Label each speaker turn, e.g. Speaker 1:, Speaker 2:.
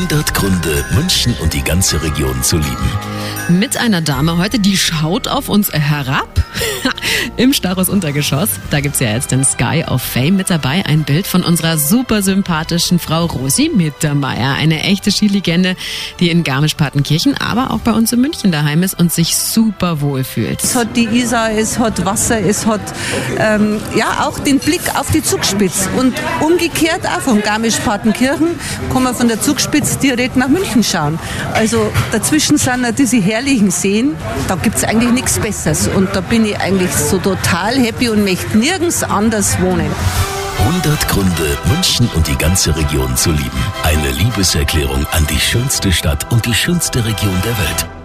Speaker 1: 100 Gründe, München und die ganze Region zu lieben.
Speaker 2: Mit einer Dame heute, die schaut auf uns herab. Im Starus Untergeschoss. Da gibt's ja jetzt den Sky of Fame mit dabei. Ein Bild von unserer super sympathischen Frau Rosi Mittermeier. Eine echte Skilegende, die in Garmisch-Partenkirchen, aber auch bei uns in München daheim ist und sich super wohl fühlt.
Speaker 3: Es hat die Isar, es hat Wasser, es hat ähm, ja auch den Blick auf die Zugspitze. Und umgekehrt auch von Garmisch-Partenkirchen kann man von der Zugspitze direkt nach München schauen. Also dazwischen sind ja diese herrlichen Seen. Da gibt's eigentlich nichts Besseres. Und da bin ich eigentlich so total happy und möchte nirgends anders wohnen.
Speaker 1: 100 Gründe, München und die ganze Region zu lieben. Eine Liebeserklärung an die schönste Stadt und die schönste Region der Welt.